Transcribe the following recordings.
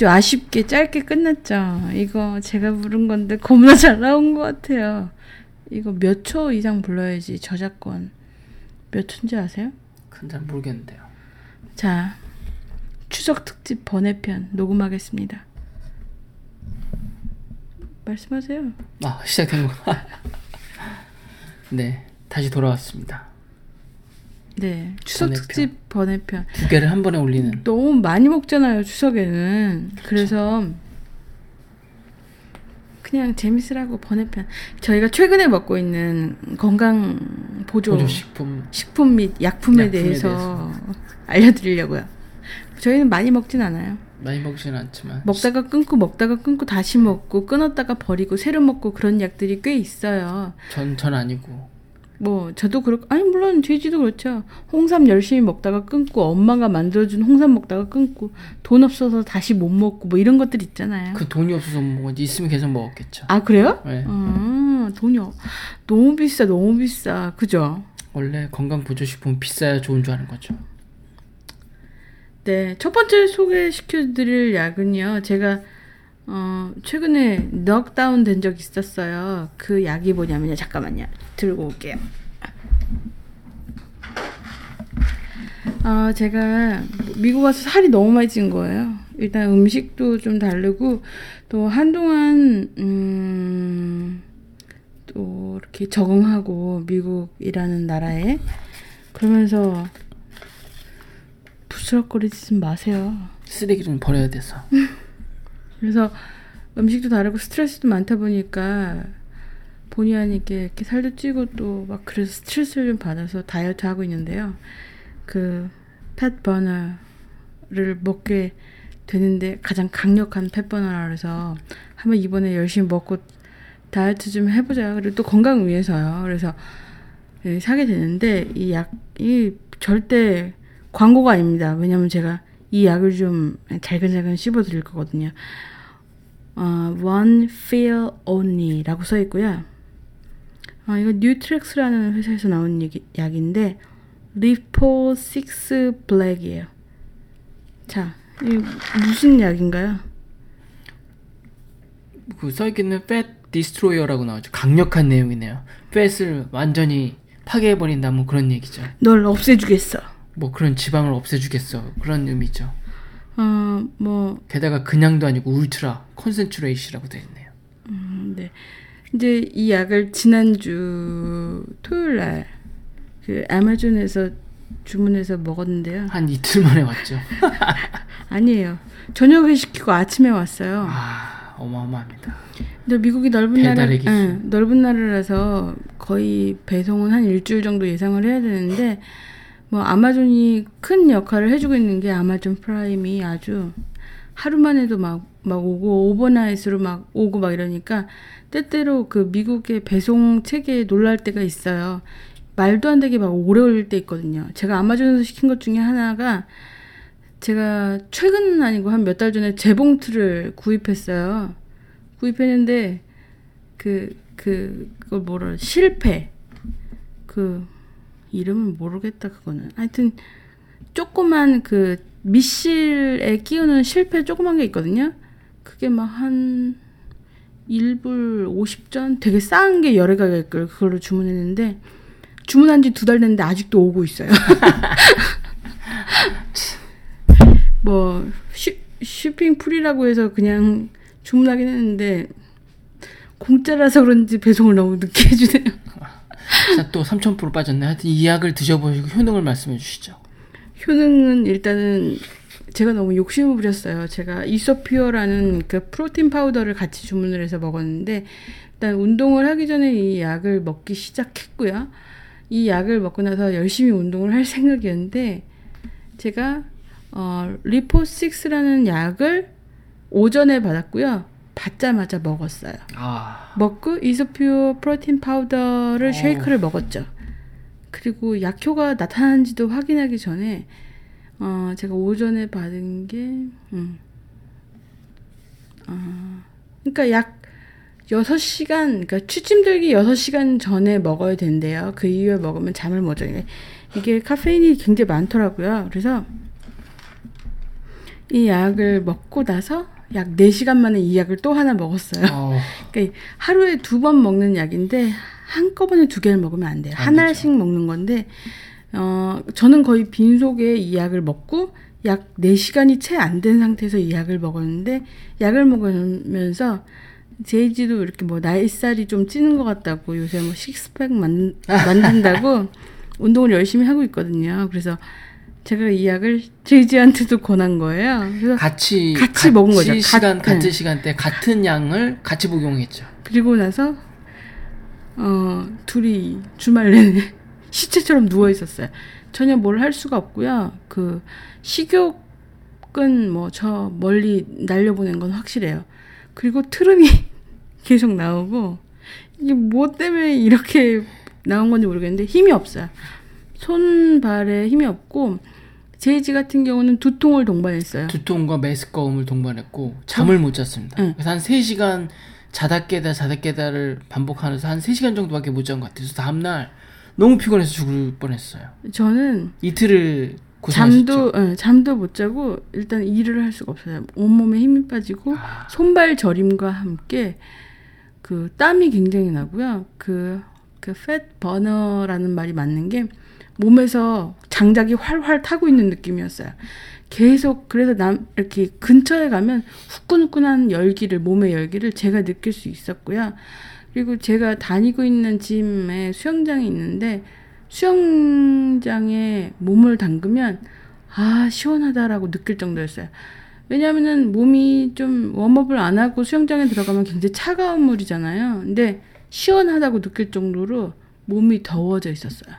아주 아쉽게 짧게 끝났죠 이거 제가 부른 건데 겁나 잘 나온 것 같아요 이거 몇 초 이상 불러야지 저작권 몇 초인지 아세요? 그건 잘 모르겠는데요. 자 추석 특집 번외편 녹음하겠습니다 말씀하세요 아 시작된 거. 네 다시 돌아왔습니다. 네. 추석. 특집 번외편. 두 개를 한 번에 올리는. 너무 많이 먹잖아요 추석에는. 그래서 그냥 재밌으라고 번외편. 저희가 최근에 먹고 있는 건강 보조, 보조 식품. 식품 및 약품에, 약품에 대해서 알려드리려고요. 저희는 많이 먹진 않아요. 많이 먹지는 않지만. 먹다가 끊고 먹다가 끊고 다시 먹고 끊었다가 버리고 새로 먹고 그런 약들이 꽤 있어요. 전 전 아니고 뭐 저도 그렇고 아니 물론 돼지도 그렇죠. 홍삼 열심히 먹다가 끊고 엄마가 만들어준 홍삼 먹다가 끊고 돈 없어서 다시 못 먹고 뭐 이런 것들 있잖아요. 그 돈이 없어서 못 먹었지 있으면 계속 먹었겠죠. 아 그래요? 네. 아 돈이 없- 너무 비싸 너무 비싸 그죠? 원래 건강 보조식품 비싸야 좋은 줄 아는 거죠. 네, 첫 번째 소개시켜드릴 약은요. 제가 어, 최근에 넉다운 된 적 있었어요. 그 약이 뭐냐면요. 잠깐만요. 들고 올게요. 아, 제가 미국 와서 살이 너무 많이 찐 거예요. 일단 음식도 좀 다르고 또 한동안 음, 또 이렇게 적응하고 미국이라는 나라에 그러면서 부스럭거리지 좀 마세요. 쓰레기는 버려야 돼서. 그래서 음식도 다르고 스트레스도 많다 보니까 본의 아니게 이렇게 살도 찌고 또 막 그래서 스트레스를 좀 받아서 다이어트 하고 있는데요. 그 팻버너를 먹게 되는데 가장 강력한 팻버너라 그래서 한번 이번에 열심히 먹고 다이어트 좀 해보자. 그리고 또 건강 위해서요. 그래서 예, 사게 되는데 이 약이 절대 광고가 아닙니다. 왜냐면 제가 이 약을 좀 잘근잘근 씹어 드릴 거거든요. 어, one pill only라고 써 있고요. 아, 이거 Nutrex라는 회사에서 나온 얘기, 약인데 Lipo 6 Black이에요. 자, 이 무슨 약인가요? 그 써있기는 fat destroyer라고 나오죠. 강력한 내용이네요. fat을 완전히 파괴해버린다 뭐 그런 얘기죠. 널 없애주겠어. 뭐 그런 지방을 없애주겠어 그런 의미죠. 어, 뭐 게다가 그냥도 아니고 울트라 콘센트레이시라고 되어 있네요. 음, 네. 이제 이 약을 지난주 토요일 날 그 아마존에서 주문해서 먹었는데요. 한 이틀 만에 왔죠. 아니에요. 저녁에 시키고 아침에 왔어요. 아 어마어마합니다. 근데 미국이 넓은 나라. 응, 넓은 나라라서 거의 배송은 한 일주일 정도 예상을 해야 되는데 뭐 아마존이 큰 역할을 해주고 있는 게 아마존 프라임이 아주 하루만 해도 막, 막 오고 overnight으로 막 오고 막 이러니까 때때로 그 미국의 배송 체계에 놀랄 때가 있어요. 말도 안 되게 막 오래 걸릴 때 있거든요. 제가 아마존에서 시킨 것 중에 하나가 제가 최근은 아니고 한 몇 달 전에 재봉틀을 구입했어요. 구입했는데 그, 그, 그걸 뭐라, 실패. 그, 이름은 모르겠다, 그거는. 하여튼, 조그만 그, 미실에 끼우는 실패 조그만 게 있거든요. 그게 막 한, 1불 50전? 되게 싼 게 여러 가지가 있걸 그걸로 주문했는데, 주문한 지 두 달 됐는데 아직도 오고 있어요. 뭐, 쉬, 쇼핑 풀이라고 해서 그냥 주문하긴 했는데, 공짜라서 그런지 배송을 너무 늦게 해주네요. 자, 또 3,000% 빠졌네. 하여튼 이 약을 드셔보시고 효능을 말씀해 주시죠. 효능은 일단은 제가 너무 욕심을 부렸어요. 제가 이소피어라는 그 프로틴 파우더를 같이 주문을 해서 먹었는데 일단 운동을 하기 전에 이 약을 먹기 시작했고요. 이 약을 먹고 나서 열심히 운동을 할 생각이었는데 제가 어, 리포6라는 약을 오전에 받았고요. 받자마자 먹었어요. 아, 먹고 이소피오 프로틴 파우더를 어. 쉐이크를 먹었죠. 그리고 약효가 나타난지도 확인하기 전에 어 제가 오전에 받은 게 음. 아 그러니까 약 6시간, 그러니까 취침 들기 6시간 전에 먹어야 된대요. 그 이후에 먹으면 잠을 못 자요. 이게 카페인이 굉장히 많더라고요. 그래서 이 약을 먹고 나서 약 4시간 만에 이 약을 또 하나 먹었어요. 어, 그러니까 하루에 두 번 먹는 약인데 한꺼번에 두 개를 먹으면 안 돼요. 안 하나씩 먹는 건데 어 저는 거의 빈속에 이 약을 먹고 약 4시간이 채 안 된 상태에서 이 약을 먹었는데 약을 먹으면서 제이지도 이렇게 뭐 나이살이 좀 찌는 것 같다고 요새 뭐 식스팩 만, 만든다고 운동을 열심히 하고 있거든요. 그래서 제가 이 약을 제이지한테도 권한 거예요. 그래서 같이 같이 먹은 거죠. 시간 같- 같은 네. 시간대 같은 양을 같이 복용했죠. 그리고 나서 어 둘이 주말 내내 시체처럼 누워 있었어요. 전혀 뭘 할 수가 없고요. 그 식욕은 뭐 저 멀리 날려보낸 건 확실해요. 그리고 트름이 계속 나오고 이게 뭐 때문에 이렇게 나온 건지 모르겠는데 힘이 없어요. 손발에 힘이 없고 제이지 같은 경우는 두통을 동반했어요. 두통과 메스꺼움을 동반했고 잠을 못 잤습니다. 응. 그래서 한 3시간 자다 깨다 자다 깨다를 반복하면서 한 3시간 정도밖에 못 잔 것 같아요. 그래서 다음 날 너무 피곤해서 죽을 뻔했어요. 저는 이틀을 고생하셨죠. 잠도 예, 잠도 못 자고 일단 일을 할 수가 없어요. 온몸에 힘이 빠지고 아. 손발 저림과 함께 그 땀이 굉장히 나고요. 그 그 팻 버너라는 말이 맞는 게 몸에서 장작이 활활 타고 있는 느낌이었어요. 계속 그래서 남 이렇게 근처에 가면 후끈후끈한 열기를 몸의 열기를 제가 느낄 수 있었고요. 그리고 제가 다니고 있는 짐에 수영장이 있는데 수영장에 몸을 담그면 아 시원하다라고 느낄 정도였어요. 왜냐하면은 몸이 좀 웜업을 안 하고 수영장에 들어가면 굉장히 차가운 물이잖아요. 근데 시원하다고 느낄 정도로 몸이 더워져 있었어요.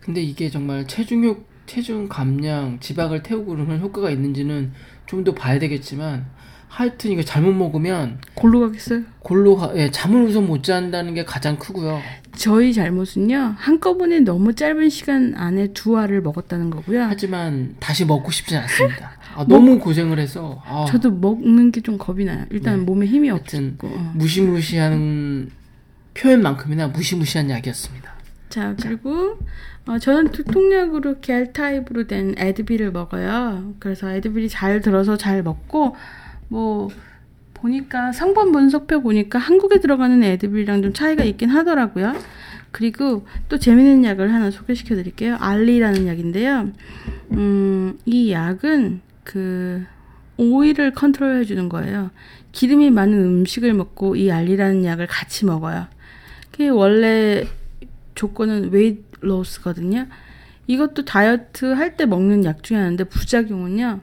근데 이게 정말 체중욕, 체중 감량, 지방을 태우고 그러면 효과가 있는지는 좀 더 봐야 되겠지만 하여튼 이거 잘못 먹으면 골로 가겠어요? 골로 가, 예, 잠을 우선 못 잔다는 게 가장 크고요. 저희 잘못은요 한꺼번에 너무 짧은 시간 안에 두 알을 먹었다는 거고요. 하지만 다시 먹고 싶진 않습니다. 아, 너무 고생을 해서 아, 저도 먹는 게 좀 겁이 나요. 일단 네. 몸에 힘이 없고. 어. 무시무시한 표현만큼이나 무시무시한 약이었습니다. 자 그리고 어, 저는 두통약으로 겔 타입으로 된 에드빌을 먹어요. 그래서 에드빌이 잘 들어서 잘 먹고 뭐 보니까 성분 분석표 보니까 한국에 들어가는 에드빌이랑 좀 차이가 있긴 하더라고요. 그리고 또 재밌는 약을 하나 소개시켜 드릴게요. 알리라는 약인데요. 음, 이 약은 그 오일을 컨트롤 해주는 거예요. 기름이 많은 음식을 먹고 이 alli라는 약을 같이 먹어요. 그게 원래 조건은 weight loss거든요. 이것도 다이어트 할 때 먹는 약 중에 하나인데 부작용은요.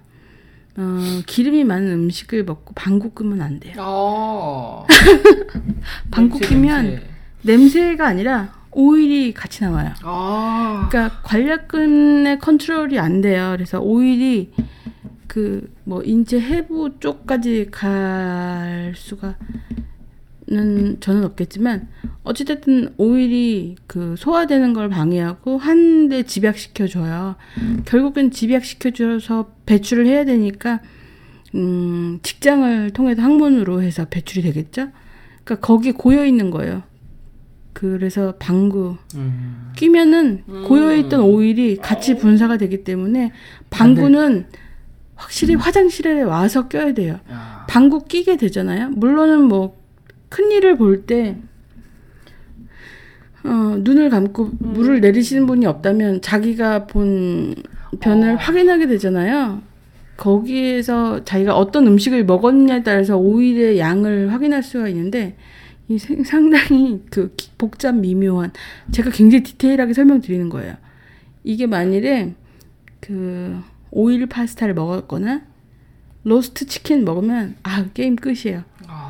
어, 기름이 많은 음식을 먹고 방구 끼면 안 돼요. 아, 방구 냄새, 끼면 냄새. 냄새가 아니라 오일이 같이 나와요. 아, 그러니까 괄약근의 컨트롤이 안 돼요. 그래서 오일이 그 뭐 인체 해부 쪽까지 갈 수가 는 저는 없겠지만 어찌됐든 오일이 그 소화되는 걸 방해하고 한대 집약시켜 줘요. 결국엔 집약시켜 줘서 배출을 해야 되니까 음 직장을 통해서 항문으로 해서 배출이 되겠죠. 그러니까 거기 고여 있는 거예요. 그래서 방구 음, 끼면은 고여 있던 오일이 같이 분사가 되기 때문에 방구는 확실히 화장실에 와서 껴야 돼요. 야, 방구 끼게 되잖아요. 물론은 뭐 큰 일을 볼때 어, 눈을 감고 물을 내리시는 분이 없다면 자기가 본 변을 어. 확인하게 되잖아요. 거기에서 자기가 어떤 음식을 먹었냐에 따라서 오일의 양을 확인할 수가 있는데 이 생- 상당히 그 기- 복잡 미묘한 제가 굉장히 디테일하게 설명드리는 거예요. 이게 만일에 그 오일 파스타를 먹었거나 roast chicken 먹으면 아 게임 끝이에요.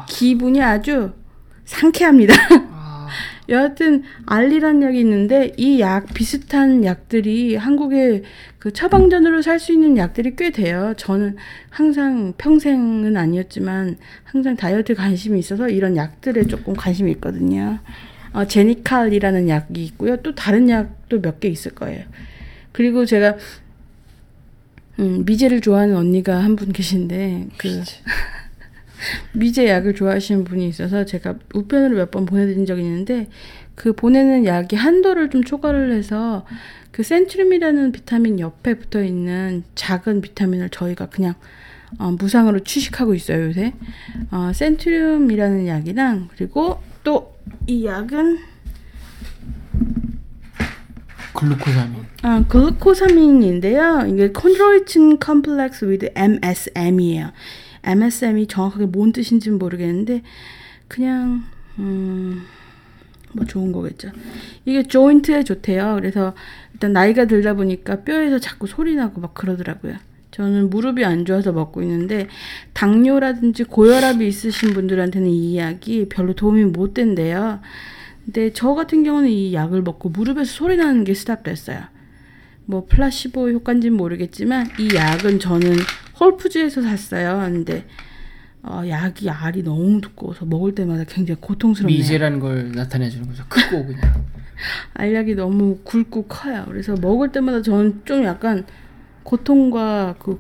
아, 기분이 아주 상쾌합니다. 아, 여하튼 alli란 약이 있는데 이 약 비슷한 약들이 한국에 그 처방전으로 살 수 있는 약들이 꽤 돼요. 저는 항상 평생은 아니었지만 항상 다이어트 관심이 있어서 이런 약들에 조금 관심이 있거든요. 어, 제니칼이라는 약이 있고요. 또 다른 약도 몇 개 있을 거예요. 그리고 제가 음, 미제를 좋아하는 언니가 한 분 계신데 그 미제 약을 좋아하시는 분이 있어서 제가 우편으로 몇 번 보내드린 적이 있는데 그 보내는 약이 한도를 좀 초과를 해서 그 센트륨이라는 비타민 옆에 붙어 있는 작은 비타민을 저희가 그냥 어, 무상으로 취식하고 있어요 요새. 어, 센트륨이라는 약이랑 그리고 또 이 약은 글루코사민. 아, 글루코사민인데요. 이게 콘드로이친 컴플렉스 with MSM이에요. MSM이 정확하게 뭔 뜻인지는 모르겠는데 그냥 음, 뭐 좋은 거겠죠. 이게 조인트에 좋대요. 그래서 일단 나이가 들다 보니까 뼈에서 자꾸 소리 나고 막 그러더라고요. 저는 무릎이 안 좋아서 먹고 있는데 당뇨라든지 고혈압이 있으신 분들한테는 이 약이 별로 도움이 못 된대요. 근데 저 같은 경우는 이 약을 먹고 무릎에서 소리 나는 게 스탑됐어요. 뭐 플라시보 효과인지는 모르겠지만 이 약은 저는 홀푸즈에서 샀어요. 근데 어, 약이 알이 너무 두꺼워서 먹을 때마다 굉장히 고통스럽네요. 미제라는 걸 나타내 주는 거죠. 크고 그냥. 알약이 너무 굵고 커요. 그래서 먹을 때마다 저는 좀 약간 고통과 그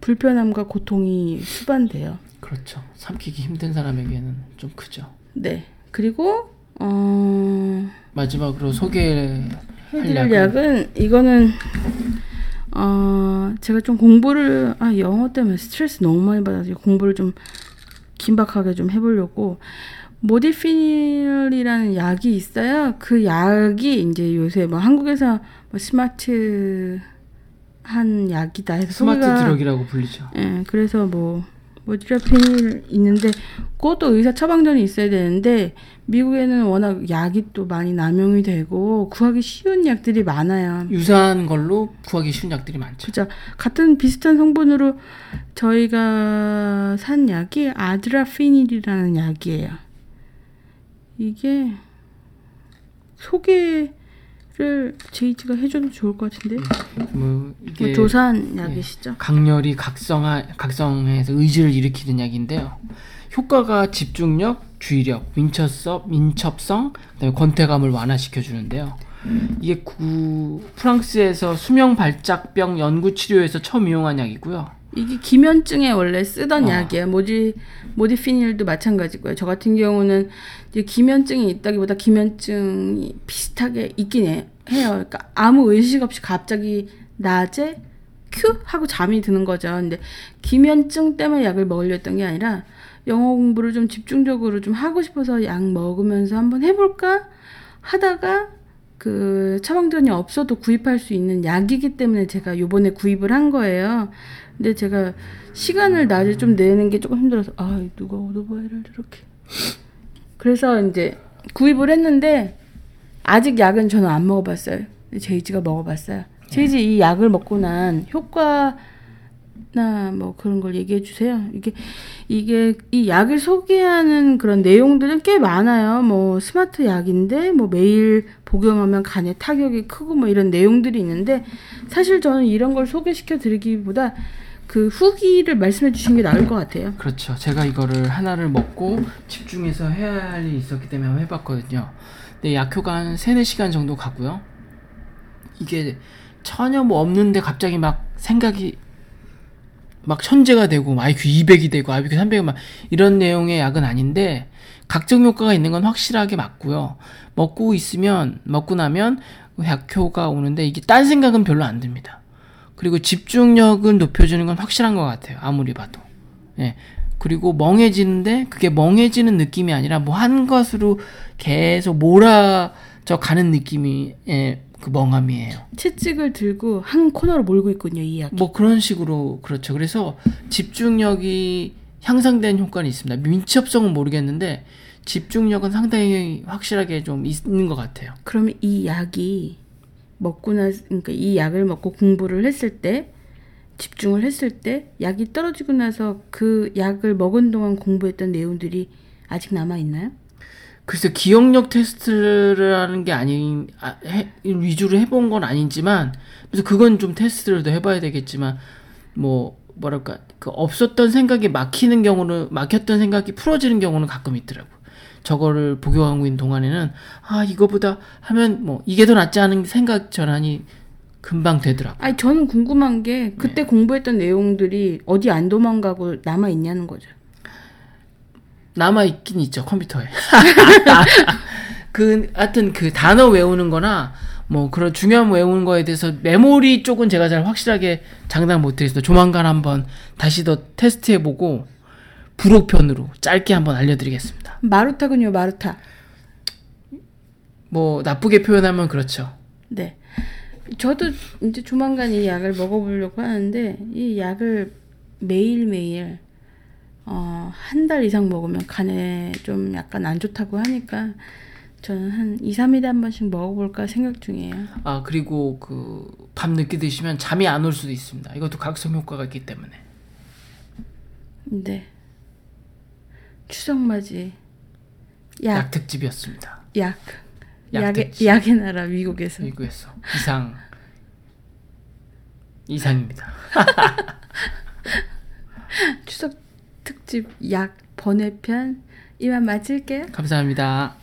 불편함과 고통이 수반돼요. 그렇죠. 삼키기 힘든 사람에게는 좀 크죠. 네. 그리고 어 마지막으로 소개할 약은 이거는 어 제가 좀 공부를 아 영어 때문에 스트레스 너무 많이 받아서 공부를 좀 긴박하게 좀 해보려고 모디피닐이라는 약이 있어요. 그 약이 이제 요새 뭐 한국에서 뭐 스마트 한 약이다 해서 스마트 소개가- drug이라고 불리죠. 예, 그래서 뭐 modafinil 있는데 그것도 의사 처방전이 있어야 되는데 미국에는 워낙 약이 또 많이 남용이 되고 구하기 쉬운 약들이 많아요. 유사한 걸로 구하기 쉬운 약들이 많죠. 그죠. 같은 비슷한 성분으로 저희가 산 약이 adrafinil이라는 약이에요. 이게 소개를 제이지가 해줘도 좋을 것 같은데. 뭐 이게 뭐 조산 약이시죠? 강렬히 각성하, 각성해서 의지를 일으키는 약인데요. 효과가 집중력, 주의력, 민첩성, 민첩성, 그다음에 권태감을 완화시켜 주는데요. 이게 구, 프랑스에서 수명 발작병 연구 치료에서 처음 이용한 약이고요. 이게 기면증에 원래 쓰던 어. 약이에요. 모디 모디피닐도 마찬가지고요. 저 같은 경우는 이제 기면증이 있다기보다 기면증이 비슷하게 있긴 해, 해요. 그러니까 아무 의식 없이 갑자기 낮에 큐 하고 잠이 드는 거죠. 근데 기면증 때문에 약을 먹으려 했던 게 아니라 영어 공부를 좀 집중적으로 좀 하고 싶어서 약 먹으면서 한번 해볼까 하다가 그 처방전이 없어도 구입할 수 있는 약이기 때문에 제가 요번에 구입을 한 거예요. 근데 제가 시간을 낮에 좀 내는 게 조금 힘들어서 아 누가 오토바이를 저렇게 그래서 이제 구입을 했는데 아직 약은 저는 안 먹어봤어요. 제이지가 먹어봤어요. 제이지 이 약을 먹고 난 효과 나 뭐 그런 걸 얘기해 주세요. 이게 이게 이 약을 소개하는 그런 내용들은 꽤 많아요. 뭐 스마트 약인데 뭐 매일 복용하면 간에 타격이 크고 뭐 이런 내용들이 있는데 사실 저는 이런 걸 소개시켜 드리기보다 그 후기를 말씀해 주신 게 나을 것 같아요. 그렇죠. 제가 이거를 하나를 먹고 집중해서 해야 할 일이 있었기 때문에 한번 해봤거든요. 근데 약효가 한 3, 4시간 정도 가고요. 이게 전혀 뭐 없는데 갑자기 막 생각이 막 천재가 되고 막 IQ 200이 되고 IQ 300이 막 이런 내용의 약은 아닌데 각종 효과가 있는 건 확실하게 맞고요. 먹고 있으면 먹고 나면 약효가 오는데 이게 딴 생각은 별로 안 듭니다. 그리고 집중력은 높여주는 건 확실한 것 같아요. 아무리 봐도. 예. 그리고 멍해지는데 그게 멍해지는 느낌이 아니라 뭐 한 것으로 계속 몰아져 가는 느낌이 예, 그 멍함이에요. 채찍을 들고 한 코너로 몰고 있군요, 이 약. 뭐 그런 식으로 그렇죠. 그래서 집중력이 향상된 효과는 있습니다. 민첩성은 모르겠는데 집중력은 상당히 확실하게 좀 있는 것 같아요. 그러면 이 약이 먹고 나 그러니까 이 약을 먹고 공부를 했을 때 집중을 했을 때 약이 떨어지고 나서 그 약을 먹은 동안 공부했던 내용들이 아직 남아 있나요? 글쎄 기억력 테스트를 하는 게 아닌 아, 해, 위주로 해본 건 아니지만 그래서 그건 좀 테스트를 더 해봐야 되겠지만 뭐 뭐랄까 그 없었던 생각이 막히는 경우는 막혔던 생각이 풀어지는 경우는 가끔 있더라고. 저거를 복용하고 있는 동안에는 아 이거보다 하면 뭐 이게 더 낫지 않은 생각 전환이 금방 되더라고. 아니 저는 궁금한 게 그때 공부했던 내용들이 어디 안 도망가고 남아 있냐는 거죠. 남아 있긴 있죠 컴퓨터에. 그 하여튼 그 단어 외우는 거나 뭐 그런 중요한 외우는 거에 대해서 메모리 쪽은 제가 잘 확실하게 장담 못해서 조만간 한번 다시 더 테스트해 보고 부록편으로 짧게 한번 알려드리겠습니다. 마루타군요, 마루타. 뭐 나쁘게 표현하면 그렇죠. 네. 저도 이제 조만간 이 약을 먹어보려고 하는데 이 약을 매일매일 어, 한 달 이상 먹으면 간에 좀 약간 안 좋다고 하니까 저는 한 2, 3일에 한 번씩 먹어볼까 생각 중이에요. 아 그리고 그 밤 늦게 드시면 잠이 안 올 수도 있습니다. 이것도 각성 효과가 있기 때문에. 네. 추석 맞이 약, 약 특집이었습니다. 약. 약 약의, 특집. 약의 나라 미국에서. 미국에서 이상 이상입니다. 추석 특집 약 번외편 이만 마칠게요. 감사합니다.